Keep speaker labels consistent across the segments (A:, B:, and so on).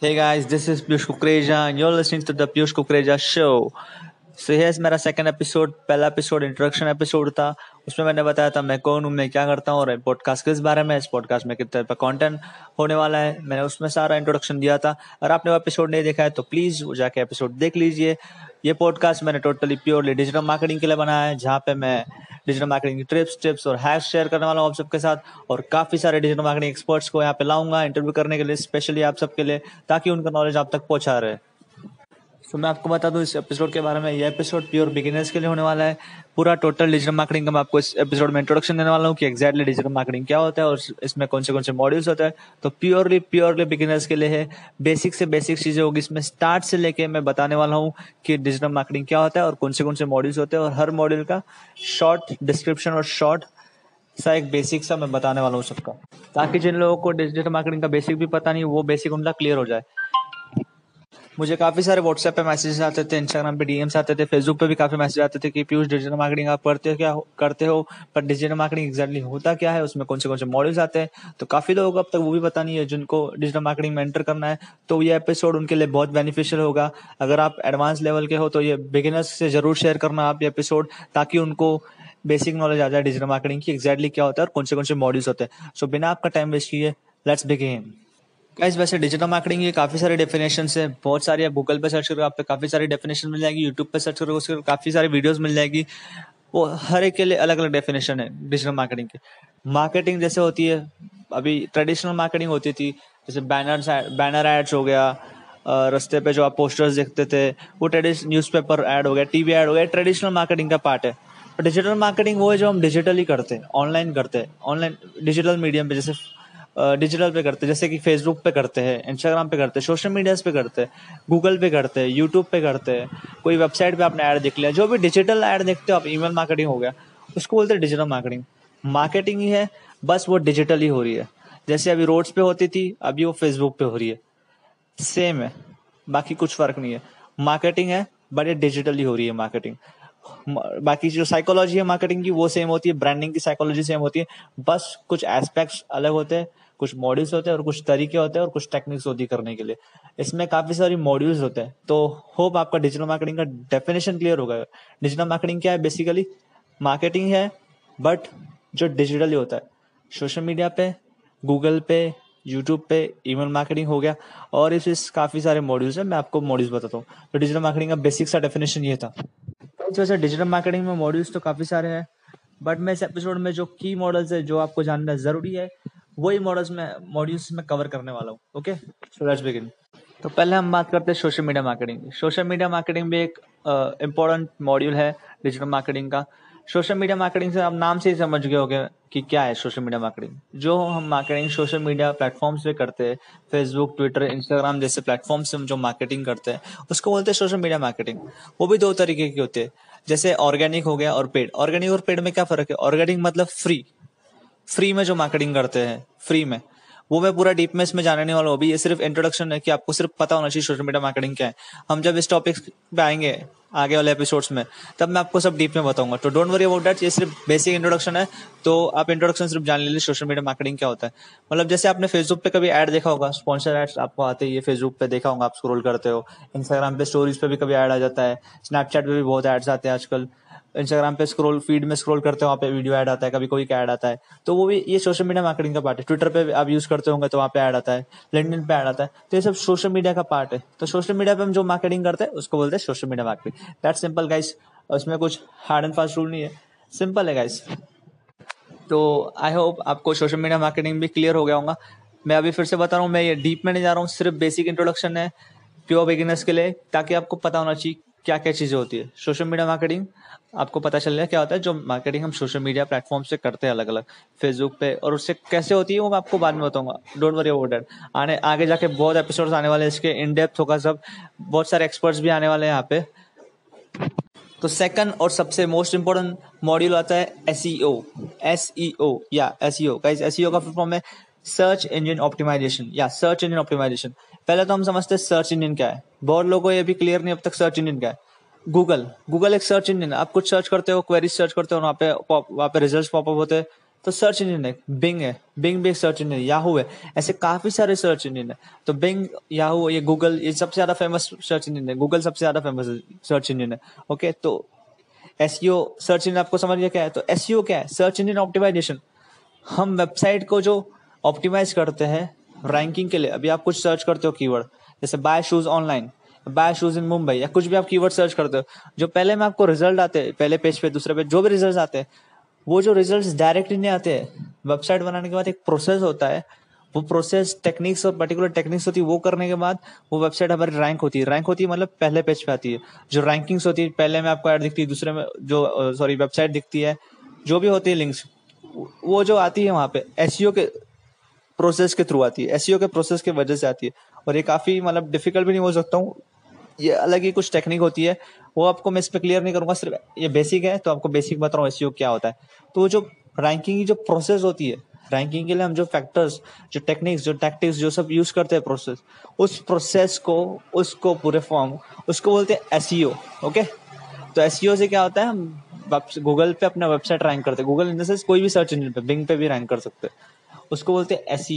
A: Hey guys, this is Piyush Kukreja and you're listening to the Piyush Kukreja show. So so, मेरा second episode पहला episode introduction episode था. उसमें मैंने बताया था मैं कौन हूँ मैं क्या करता हूँ और पॉडकास्ट किस बारे में इस पॉडकास्ट में कितने पर कंटेंट होने वाला है। मैंने उसमें सारा इंट्रोडक्शन दिया था। अगर आपने वो एपिसोड नहीं देखा है तो प्लीज़ वो जाके एपिसोड देख लीजिए। ये पॉडकास्ट मैंने टोटली प्योरली डिजिटल मार्केटिंग के लिए बनाया है जहाँ पे मैं डिजिटल मार्केटिंग की ट्रिप्स टिप्स और हैक्स शेयर करने वाला हूँ आप सबके साथ। और काफ़ी सारे डिजिटल मार्केटिंग एक्सपर्ट्स को यहाँ पे लाऊँगा इंटरव्यू करने के लिए स्पेशली आप सबके लिए ताकि उनका नॉलेज आप तक पहुँचा रहे। तो मैं आपको बता दूँ, इस एपिसोड के बारे में यह एपिसोड प्योर बिगिनर्स के लिए होने वाला है। पूरा टोटल डिजिटल मार्केटिंग का मैं आपको इस एपिसोड में इंट्रोडक्शन देने वाला हूँ कि एक्जैक्टली डिजिटल मार्केटिंग क्या होता है और इसमें कौन से कौन से मॉड्यूल्स होते हैं। तो प्योरली प्योरली बिगिनर्स के लिए है। बेसिक से बेसिक चीज़ें होगी। इसमें स्टार्ट से लेके मैं बताने वाला हूँ कि डिजिटल मार्केटिंग क्या होता है और कौन से कौन से मॉड्यूल्स होते हैं और हर मॉड्यूल का शॉर्ट डिस्क्रिप्शन और शॉर्ट सा एक बेसिक सा मैं बताने वाला हूँ सबका। ताकि जिन लोगों को डिजिटल मार्केटिंग का बेसिक भी पता नहीं, वो बेसिक उनका क्लियर हो जाए। मुझे काफ़ी सारे व्हाट्सएप पे मैसेजेस आते थे इंस्टाग्राम पे डीएम्स आते थे फेसबुक पे भी काफ़ी मैसेज आते थे कि, पीयूष डिजिटल मार्केटिंग आप करते हो क्या करते हो? पर डिजिटल मार्केटिंग एक्जैक्टली होता क्या है? उसमें कौन से कौन से मॉडल्स आते हैं? तो काफ़ी लोगों को अब तक वो भी पता नहीं है, जिनको डिजिटल मार्केटिंग में एंटर करना है। तो ये एपिसोड उनके लिए बहुत बेनिफिशियल होगा। अगर आप एडवांस लेवल के हो तो ये बिगिनर्स से ज़रूर शेयर करना आप ये एपिसोड ताकि उनको बेसिक नॉलेज आ जाए डिजिटल मार्केटिंग की एक्जैक्टली क्या होता है और कौन से कौन से मॉडल्स होते हैं। सो बिना आपका टाइम वेस्ट किए लेट्स बिगिन गाइस वैसे डिजिटल मार्केटिंग की काफ़ी सारे डेफिनेशन है। बहुत सारी आप गूगल पे सर्च करो आप पे काफ़ी सारी डेफिनेशन मिल जाएगी। यूट्यूब पे सर्च करो उसके काफ़ी सारी वीडियोस मिल जाएगी। वो हर एक के लिए अलग अलग डेफिनेशन है डिजिटल मार्केटिंग की। मार्केटिंग जैसे होती है, अभी ट्रेडिशनल मार्केटिंग होती थी, जैसे बैनर बैनर एड्स हो गया रस्ते पे जो आप पोस्टर्स देखते थे, वो ट्रेडिशनल न्यूज़पेपर ऐड हो गया टीवी ऐड हो गया ट्रेडिशनल मार्केटिंग का पार्ट है। डिजिटल मार्केटिंग वो है जो हम डिजिटली करते हैं ऑनलाइन करते हैं ऑनलाइन डिजिटल मीडियम पे जैसे डिजिटल पे करते हैं, जैसे कि फेसबुक पे करते हैं इंस्टाग्राम पे करते हैं सोशल मीडियाज पे करते हैं गूगल पे करते हैं यूट्यूब पे करते हैं, कोई वेबसाइट पे आपने ऐड देख लिया, जो भी डिजिटल ऐड देखते हो, आप ईमेल मार्केटिंग हो गया, उसको बोलते हैं डिजिटल मार्केटिंग मार्केटिंग ही है, बस वो डिजिटल ही हो रही है। जैसे अभी रोड्स पे होती थी, अभी वो फेसबुक पे हो रही है। सेम है, बाकी कुछ फ़र्क नहीं है। मार्केटिंग है बट ये डिजिटली हो रही है मार्केटिंग बाकी जो साइकोलॉजी है मार्केटिंग की वो सेम होती है ब्रांडिंग की साइकोलॉजी सेम होती है। बस कुछ एस्पेक्ट्स अलग होते हैं कुछ मॉड्यूल्स होते हैं और कुछ तरीके होते हैं और कुछ टेक्निक्स होती है करने के लिए। इसमें काफ़ी सारी मॉड्यूल्स होते हैं। तो होप आपका डिजिटल मार्केटिंग का डेफिनेशन क्लियर होगा। डिजिटल मार्केटिंग क्या है? बेसिकली मार्केटिंग है बट जो डिजिटली होता है। सोशल मीडिया पे गूगल पे यूट्यूब पे ईमेल मार्केटिंग हो गया और इस, काफ़ी सारे मॉड्यूल्स है। मैं आपको मॉड्यूल्स बताता हूँ। तो डिजिटल मार्केटिंग का बेसिक सा डेफिनेशन ये था। वैसे डिजिटल मार्केटिंग में मॉड्यूल्स तो काफ़ी सारे हैं बट मैं इस एपिसोड में जो की मॉडल्स है जो आपको जानना ज़रूरी है वही मॉडल्स में मॉड्यूल्स में कवर करने वाला हूँ ओके सो लेट्स बिगिन तो पहले हम बात करते हैं सोशल मीडिया मार्केटिंग की। सोशल मीडिया मार्केटिंग भी एक इम्पोर्टेंट uh, मॉड्यूल है डिजिटल मार्केटिंग का। सोशल मीडिया मार्केटिंग से आप नाम से ही समझ गए होंगे कि क्या है सोशल मीडिया मार्केटिंग। जो हम मार्केटिंग सोशल मीडिया प्लेटफॉर्म से करते हैं फेसबुक ट्विटर इंस्टाग्राम जैसे प्लेटफॉर्म से हम जो मार्केटिंग करते हैं, उसको बोलते हैं सोशल मीडिया मार्केटिंग। वो भी दो तरीके की होती है। जैसे ऑर्गेनिक हो गया और पेड। ऑर्गेनिक और पेड में क्या फ़र्क है? ऑर्गेनिक मतलब फ्री। फ्री में जो मार्केटिंग करते हैं, फ्री में। वो मैं पूरा डीप में इसमें जानने नहीं वाला हूँ अभी। ये सिर्फ़ इंट्रोडक्शन है कि आपको सिर्फ़ पता होना चाहिए सोशल मीडिया मार्केटिंग क्या है। हम जब इस टॉपिक पे आएँगे, आगे वाले एपिसोड्स में, तब मैं आपको सब डीप में बताऊँगा। तो डोंट वरी अबाउट दैट ये सिर्फ़ बेसिक इंट्रोडक्शन है। तो आप इंट्रोडक्शन सिर्फ़ जान लीजिए सोशल मीडिया मार्केटिंग क्या होता है। मतलब जैसे आपने फेसबुक पे कभी ऐड देखा होगा स्पॉन्सर एड्स आपको आते ही फेसबुक पे देखा होगा, आप स्क्रोल करते हो इंस्टाग्राम पे स्टोरीज पे भी कभी ऐड आ जाता है स्नैपचैट पे भी बहुत एड्स आते हैं आजकल। इंस्टाग्राम पे स्क्रॉल फ़ीड में स्क्रॉल करते हो, वहाँ पे वीडियो ऐड आता है, कभी कोई ऐड आता है। तो वो भी ये सोशल मीडिया मार्केटिंग का पार्ट है। ट्विटर पे आप यूज़ करते होंगे तो वहाँ पे ऐड आता है लिंक्डइन पे ऐड आता है। तो ये सब सोशल मीडिया का पार्ट है। तो सोशल मीडिया पे हम जो मार्केटिंग करते हैं, उसको बोलते हैं social media marketing that simple guys उसमें कुछ हार्ड एंड फास्ट रूल नहीं है। सिंपल है गाइस तो आई होप आपको सोशल मीडिया मार्केटिंग भी क्लियर हो गया होगा। मैं अभी फिर से बता रहा हूँ, मैं ये डीप में नहीं जा रहा हूँ। सिर्फ़ बेसिक इंट्रोडक्शन है प्योर बिगिनर्स के लिए, ताकि आपको पता होना चाहिए क्या क्या चीज़ें होती है। सोशल मीडिया मार्केटिंग आपको पता चल है क्या होता है, जो मार्केटिंग हम सोशल मीडिया प्लेटफॉर्म से करते हैं अलग अलग फेसबुक पे, और उससे कैसे होती है वो मैं आपको बाद में बताऊँगा। डोंट वरी अबाउट दैट आने, आगे जाके बहुत एपिसोड्स आने वाले हैं, इसके इन डेप्थ होगा सब। बहुत सारे एक्सपर्ट्स भी आने वाले हैं यहाँ पे। तो सेकंड और सबसे मोस्ट इंपोर्टेंट मॉड्यूल आता है एस ई ओ या एस ई ओ का फॉर्म है सर्च इंजन ऑप्टिमाइजेशन या सर्च इंजन ऑप्टिमाइजेशन पहले तो हम समझते हैं सर्च इंजन क्या है। बहुत लोगों को ये भी क्लियर नहीं अब तक सर्च इंजन क्या है। गूगल गूगल एक सर्च इंजन आप कुछ सर्च करते हो क्वेरी सर्च करते हो, वहाँ पे वहाँ पे रिज़ल्ट पॉपअप होते हैं। तो सर्च इंजन है बिंग है। बिंग भी एक सर्च इंजन है याहू है। ऐसे काफ़ी सारे सर्च इंजन है। तो बिंग याहू ये गूगल ये सबसे ज़्यादा फ़ेमस सर्च इंजन है। गूगल सबसे ज़्यादा फ़ेमस सर्च इंजन है। ओके तो एस सर्च इंजन आपको समझ गया क्या है? तो एस क्या है? सर्च इंजन ऑप्टिमाइजेशन हम वेबसाइट को जो ऑप्टिमाइज करते हैं रैंकिंग के लिए। अभी आप कुछ सर्च करते हो कीवर्ड जैसे buy shoes online buy shoes in Mumbai या कुछ भी आप कीवर्ड सर्च करते हो, जो पहले में आपको रिज़ल्ट आते हैं, पहले पेज पे, दूसरे पे, जो भी रिज़ल्ट आते हैं, वो जो रिज़ल्ट डायरेक्टली नहीं आते हैं वेबसाइट बनाने के बाद एक प्रोसेस होता है, वो प्रोसेस टेक्निक्स और पर्टिकुलर टेक्निक्स होती है, वो करने के बाद वो वेबसाइट हमारी रैंक होती है। रैंक होती है मतलब पहले पेज पे आती है। जो रैंकिंग्स होती है, पहले में आपको ऐड दिखती है, दूसरे में जो सॉरी वेबसाइट दिखती है, जो भी होती है लिंक्स वो जो आती है वहाँ पे एस e के प्रोसेस के थ्रू आती है एस e के प्रोसेस के वजह से आती है। और ये काफ़ी मतलब डिफ़िकल्ट भी नहीं हो सकता हूँ। ये अलग ही कुछ टेक्निक होती है। वो आपको मैं इस पर क्लियर नहीं करूँगा, सिर्फ़ ये बेसिक है तो आपको बेसिक बता रहा हूँ एस क्या होता है। तो जो रैंकिंग की जो प्रोसेस होती है रैंकिंग के लिए हम जो फैक्टर्स जो टेक्निक्स जो टैक्टिक्स जो सब यूज़ करते हैं प्रोसेस उस प्रोसेस को, उसको पूरे फॉर्म उसको बोलते हैं एसईओ ओके तो एस से क्या होता है, हम गूगल पे अपना वेबसाइट रैंक करते हैं। गूगल इन सेंस कोई भी सर्च इंजन पे बिंग पे भी रैंक कर सकते हैं। उसको बोलते हैं S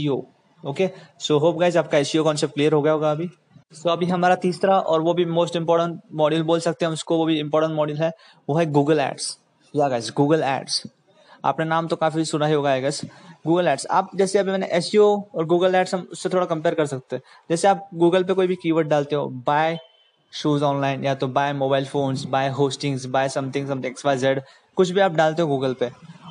A: okay so hope guys आपका एस कॉन्सेप्ट क्लियर हो गया होगा अभी। सो so, अभी हमारा तीसरा और वो भी मोस्ट इंपॉर्टेंट मॉड्यूल बोल सकते हैं उसको वो भी इंपॉर्टेंट मॉड्यूल है वो है गूगल एड्स या गाइस गूगल एड्स आपने नाम तो काफ़ी सुना ही होगा आई गेस गूगल एड्स आप जैसे अभी मैंने एसईओ और गूगल एड्स हम उससे थोड़ा कंपेयर कर सकते हैं। जैसे आप गूगल पे कोई भी कीवर्ड डालते हो बाय शूज़ ऑनलाइन या तो buy mobile phones buy hostings buy something something X Y Z कुछ भी आप डालते हो गूगल पे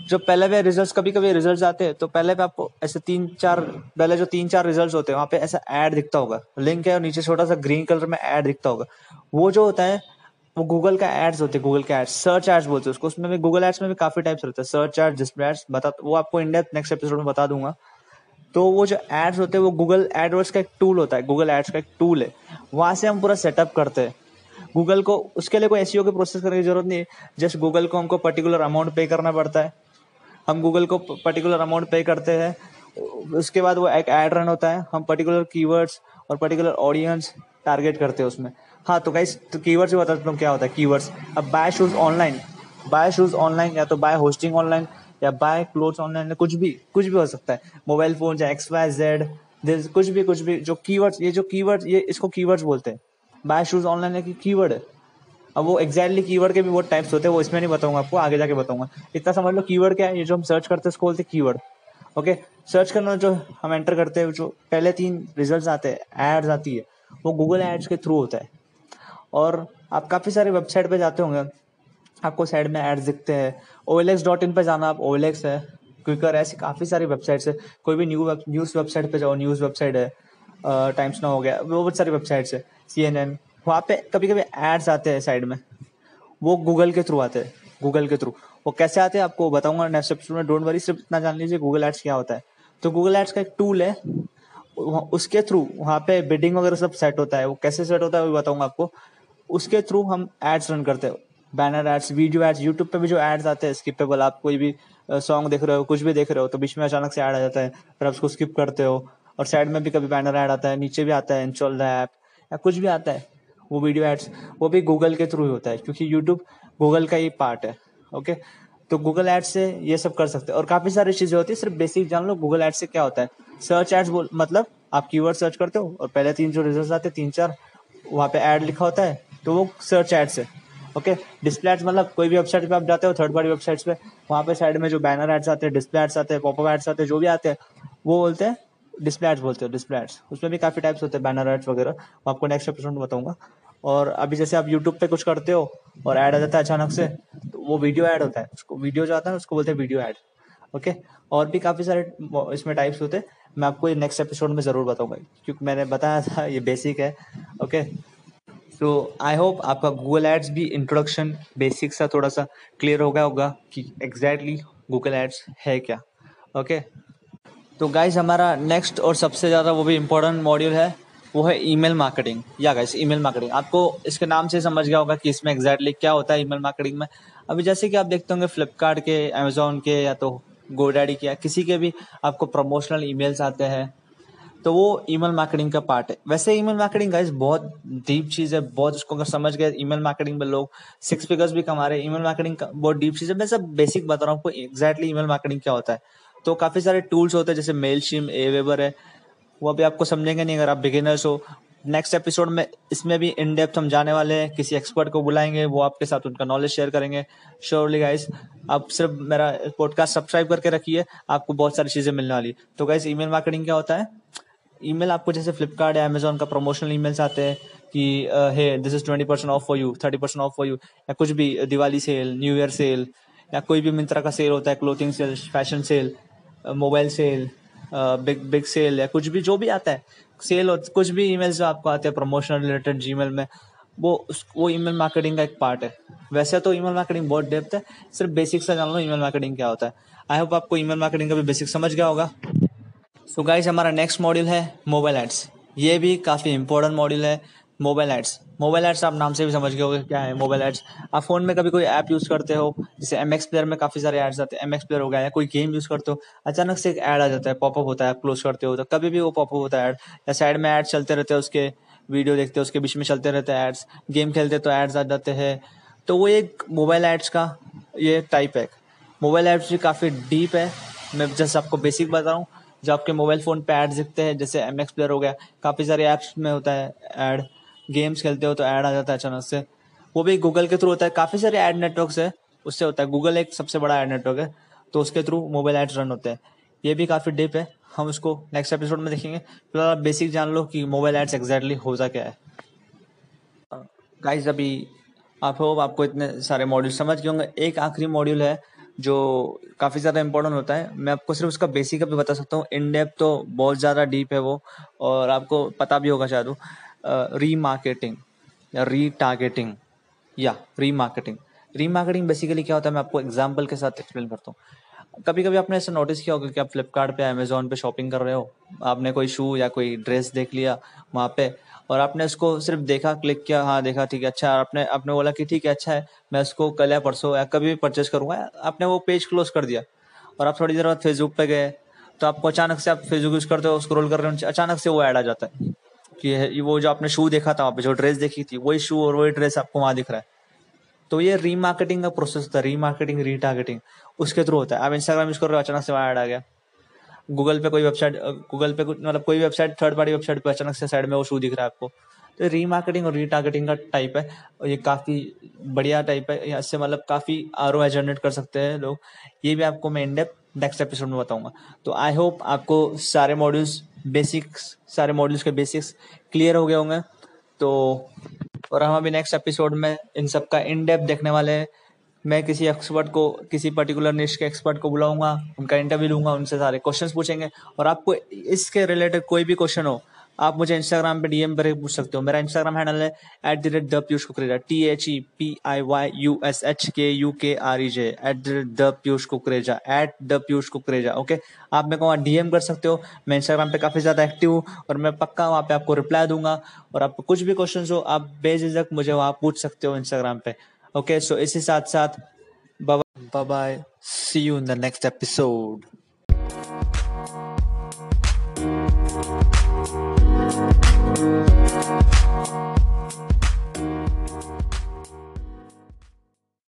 A: जो पहले वे रिजल्ट्स कभी कभी रिजल्ट्स आते हैं तो पहले पे आपको ऐसे तीन, चार, पहले जो तीन, चार रिजल्ट्स होते हैं, वहाँ पे ऐसा ऐड दिखता होगा। लिंक है और नीचे छोटा सा ग्रीन कलर में ऐड दिखता होगा। वो जो होता है, वो गूगल का एड्स होते हैं गूगल के एड्स सर्च एड्स बोलते हैं उसको। उसमें भी गूगल एड्स में भी काफ़ी टाइप्स रहते हैं सर्च एड्स डिस्प्ले एड्स बता, वो आपको इंडिया नेक्स्ट एपिसोड में बता दूँगा। तो वो जो एड्स होते हैं, वो गूगल एडवर्ड्स का एक टूल होता है गूगल एड्स का एक टूल है। वहाँ से हम पूरा सेटअप करते हैं। गूगल को, उसके लिए कोई एस के प्रोसेस करने की ज़रूरत नहीं है। जस्ट गूगल को हमको पर्टिकुलर अमाउंट पे करना पड़ता है। हम गूगल को पर्टिकुलर अमाउंट पे करते हैं। उसके बाद वो एक एड रन होता है। हम पर्टिकुलर कीवर्ड्स और पर्टिकुलर ऑडियंस टारगेट करते हैं उसमें। हाँ तो गाइस तो कीवर्ड्स भी बता सकता हूँ क्या होता है कीवर्ड्स अब buy shoes online buy shoes online या तो बाय होस्टिंग ऑनलाइन या बाय क्लोथ्स ऑनलाइन कुछ भी कुछ भी हो सकता है। मोबाइल फ़ोन या एक्स वाई जेड कुछ भी कुछ भी, जो कीवर्ड्स ये जो कीवर्ड्स ये इसको कीवर्ड्स बोलते हैं। बाय शूज़ ऑनलाइन है कीवर्ड है। अब वो एक्जैक्टली कीवर्ड के भी बहुत टाइप्स होते हैं, वो इसमें नहीं बताऊँगा आपको, आगे जाके बताऊँगा। इतना समझ लो कीवर्ड क्या है, ये जो हम सर्च करते हैं उसको बोलते हैं कीवर्ड ओके सर्च करना जो हम एंटर करते हैं, जो पहले तीन रिज़ल्ट आते हैं एड्स आती है, वो गूगल एड्स के थ्रू होता है। और आप काफ़ी सारे वेबसाइट पे जाते होंगे, आपको साइड में एड्स दिखते हैं। O L X dot in पर जाना, आप ओ एल एक्स है क्विकर ऐसी काफ़ी सारी वेबसाइट्स है। कोई भी न्यू न्यूज़ वेबसाइट पे जाओ न्यूज़ वेबसाइट है टाइम्स नाउ हो गया, वो बहुत सारी वेबसाइट्स है सी एन एन वहाँ पे कभी कभी एड्स आते हैं साइड में। वो गूगल के थ्रू आते हैं गूगल के थ्रू वो कैसे आते हैं आपको बताऊँगा नेक्स्ट एपिसोड में। डोंट वरी सिर्फ़ इतना जान लीजिए गूगल एड्स क्या होता है। तो गूगल एड्स का एक टूल है उसके थ्रू वहाँ पे बिडिंग वगैरह सब सेट होता है। वो कैसे सेट होता है वो बताऊँगा आपको। उसके थ्रू हम एड्स रन करते हैं। Banner ads video ads YouTube पे भी जो एड्स आते हैं स्किपेबल आप कोई भी सॉन्ग देख रहे हो, कुछ भी देख रहे हो तो बीच में अचानक से ऐड आ जाता है, फिर आप उसको स्किप करते हो। और साइड में भी कभी बैनर ऐड आता है, नीचे भी आता है इंस्टॉल द ऐप या कुछ भी आता है। वो वीडियो एड्स वो भी गूगल के थ्रू ही होता है, क्योंकि यूट्यूब गूगल का ही पार्ट है ओके तो गूगल एड्स से ये सब कर सकते हैं। और काफ़ी सारी चीज़ें होती है, सिर्फ़ बेसिक जान लो गूगल एड्स से क्या होता है? सर्च एड्स मतलब आप कीवर्ड सर्च करते हो, और पहले तीन जो रिज़ल्ट आते हैं तीन चार वहाँ पे एड लिखा होता है तो वो सर्च एड्स है ओके डिस्प्ले एड्स मतलब कोई भी वेबसाइट पे आप जाते हो थर्ड पार्टी वेबसाइट्स पे, वहाँ पे साइड में जो बैनर एड्स आते हैं डिस्प्ले एड्स आते हैं पॉपअप एड्स आते हैं, जो भी आते हैं, वो बोलते हैं डिस्प्ले एड्स बोलते हो डिस्प्ले एड्स उसमें भी काफ़ी टाइप्स होते हैं बैनर एड्स वगैरह. वो आपको नेक्स्ट एपिसोड में बताऊँगा. और अभी जैसे आप यूट्यूब पे कुछ करते हो और ऐड आ जाता है अचानक से तो वो वीडियो ऐड होता है. उसको वीडियो जो आता है उसको बोलते हैं वीडियो ऐड ओके और भी काफ़ी सारे इसमें टाइप्स होते हैं. मैं आपको ये नेक्स्ट एपिसोड में ज़रूर बताऊँगा. क्योंकि मैंने बताया था, ये बेसिक है. ओके तो आई होप आपका गूगल एड्स भी इंट्रोडक्शन बेसिक सा थोड़ा सा क्लियर हो गया होगा कि एग्जैक्टली गूगल एड्स है क्या. Okay okay? तो गाइज़ हमारा नेक्स्ट और सबसे ज़्यादा वो भी इम्पोर्टेंट मॉड्यूल है, वो है ईमेल मार्केटिंग या गाइस ईमेल मार्केटिंग आपको इसके नाम से समझ गया होगा कि इसमें एग्जैक्टली क्या होता है ईमेल मार्केटिंग में। अभी जैसे कि आप देखते होंगे फ्लिपकार्ट के अमेजोन के, या तो गोडैडी के, या किसी के भी आपको प्रमोशनल ईमेल्स आते हैं तो वो ईमेल मार्केटिंग का पार्ट है। वैसे ईमेल मार्केटिंग गाइस बहुत डीप चीज़ है, बहुत उसको अगर समझ गए ईमेल मार्केटिंग में लोग सिक्स फिगर्स भी कमा रहे हैं ईमेल मार्केटिंग का बहुत डीप चीज़ है। मैं सब बेसिक बता रहा हूँ आपको एग्जैक्टली ईमेल मार्केटिंग क्या होता है। तो काफ़ी सारे टूल्स होते हैं, जैसे मेल शिम ए वेबर है। वो अभी आपको समझेंगे नहीं, अगर आप बिगिनर्स हो। नेक्स्ट एपिसोड में इसमें भी इन डेप्थ हम जाने वाले हैं, किसी एक्सपर्ट को बुलाएँगे, वो आपके साथ उनका नॉलेज शेयर करेंगे। श्योरली गाइस आप सिर्फ़ मेरा पॉडकास्ट सब्सक्राइब करके रखिए, आपको बहुत सारी चीज़ें मिलने वाली। तो गाइस ईमेल मार्केटिंग क्या होता है? ईमेल आपको जैसे फ्लिपकार्ट या अमेजोन का प्रमोशनल ईमेल्स आते हैं कि hey this is twenty percent off for you thirty percent off for you या कुछ भी, Diwali sale new year sale या कोई भी मिंत्रा का सेल होता है clothing sale fashion sale mobile sale big big sale या कुछ भी, जो भी आता है, सेल हो कुछ भी ईमेल्स जो आपको आते हैं प्रमोशनल रिलेटेड जीमेल में, वो वो ईमेल मार्केटिंग का एक पार्ट है। वैसे तो ईमेल मार्केटिंग बहुत डेप्थ है, सिर्फ़ बेसिक से जान लो ईमेल मार्केटिंग क्या होता है। आई होप आपको ईमेल मार्केटिंग का भी बेसिक समझ गया होगा। सो so गाइस हमारा नेक्स्ट मॉड्यूल है मोबाइल एड्स ये भी काफ़ी इंपॉर्टेंट मॉड्यूल है मोबाइल एड्स मोबाइल एड्स आप नाम से भी समझ गए होगे क्या है मोबाइल एड्स आप फ़ोन में कभी कोई ऐप यूज़ करते हो, जैसे एम एक्स प्लेयर में काफ़ी सारे एड्स आते हैं। एम एक्स प्लेयर हो गया या कोई गेम यूज़ करते हो, अचानक से एक ऐड आ जाता है पॉपअप होता है क्लोज करते हो तो कभी भी वो पॉपअप होता है ऐड या साइड में ऐड चलते रहते हैं, उसके वीडियो देखते हो, उसके बीच में चलते रहते हैं एड्स गेम खेलते तो एड्स आ जाते हैं। तो वो एक मोबाइल एड्स का ये टाइप है। मोबाइल एड्स भी काफ़ी डीप है। मैं जस्ट आपको बेसिक बता रहा हूँ जो आपके मोबाइल फ़ोन पे एड्स दिखते हैं, जैसे एम एक्स प्लेयर हो गया, काफ़ी सारे ऐप्स में होता है ऐड गेम्स खेलते हो तो ऐड आ जाता है अचानक से। वो भी गूगल के थ्रू होता है। काफ़ी सारे ऐड नेटवर्क है, उससे होता है। गूगल एक सबसे बड़ा ऐड नेटवर्क है तो उसके थ्रू मोबाइल ऐड्स रन होते हैं। ये भी काफ़ी डिप है। हम उसको नेक्स्ट एपिसोड में देखेंगे। फ़िलहाल आप बेसिक जान लो कि मोबाइल एड्स एग्जैक्टली होता क्या है। गाइस अभी आप हो, आपको इतने सारे मॉड्यूल समझ गए होंगे। एक आखिरी मॉड्यूल है, जो काफ़ी ज़्यादा इंपॉर्टेंट होता है। मैं आपको सिर्फ़ उसका बेसिक अभी बता सकता हूँ। इन डेप तो बहुत ज़्यादा डीप है वो, और आपको पता भी होगा शायद रीमार्केटिंग या रीटारगेटिंग या रीमार्केटिंग रीमार्केटिंग बेसिकली क्या होता है? मैं आपको एग्ज़ाम्पल के साथ एक्सप्लेन करता हूँ. कभी कभी आपने ऐसा नोटिस किया होगा कि आप फ्लिपकार्ट पे अमेजोन पे शॉपिंग कर रहे हो? आपने कोई शू या कोई ड्रेस देख लिया वहाँ पे और आपने उसको सिर्फ़ देखा क्लिक किया हाँ देखा, ठीक है अच्छा आपने आपने बोला कि ठीक है अच्छा है, मैं उसको कल या परसों या कभी भी परचेज करूँगा। आपने वो पेज क्लोज कर दिया और आप थोड़ी देर बाद फेसबुक पे गए तो आपको अचानक से आप फेसबुक यूज़ करते हो स्क्रोल कर रहे हो, अचानक से वो ऐड आ जाता है। कि वो जो आपने शू देखा था वहाँ पे, जो ड्रेस देखी थी, वही शू और वही ड्रेस आपको वहाँ दिख रहा है। तो ये रीमार्केटिंग का प्रोसेस होता है रीमार्केटिंग रीटारगेटिंग उसके थ्रू होता है। आप इंस्टाग्राम यूज़ कर रहे हो, अचानक से वहाँ ऐड आ गया। गूगल पे कोई वेबसाइट गूगल पे मतलब कोई वेबसाइट थर्ड पार्टी वेबसाइट पे अचानक से साइड में वो शू दिख रहा है आपको। तो रीमार्केटिंग और रीटारगेटिंग का टाइप है, और ये काफ़ी बढ़िया टाइप है। इससे मतलब काफ़ी आर जनरेट कर सकते हैं लोग। ये भी आपको मैं इंडेप नेक्स्ट एपिसोड में बताऊँगा। तो आई होप आपको सारे मॉड्यूल्स बेसिक्स सारे मॉड्यूल्स के बेसिक्स क्लियर हो गए होंगे। तो और हम अभी नेक्स्ट एपिसोड में इन सब का इन डेप्थ देखने वाले हैं। मैं किसी एक्सपर्ट को, किसी पर्टिकुलर निश के एक्सपर्ट को बुलाऊँगा, उनका इंटरव्यू लूँगा, उनसे सारे क्वेश्चंस पूछेंगे। और आपको इसके रिलेटेड कोई भी क्वेश्चन हो आप मुझे इंस्टाग्राम पे डीएम पर पूछ सकते हो। मेरा इंस्टाग्राम हैंडल है at the rate the Piyush Kukreja T H E P I Y U S H K U K R E J at the rate the Piyush Kukreja at the Piyush Kukreja okay आप मेरे को वहाँ DM कर सकते हो। मैं Instagram पे काफ़ी ज़्यादा एक्टिव हूँ और मैं पक्का वहाँ पे आपको रिप्लाई दूँगा और आपको कुछ भी क्वेश्चन हो, आप बेझिझक मुझे वहाँ पूछ सकते हो इंस्टाग्राम पे ओके सो इसी साथ साथ bye bye see you in the next episode Bye.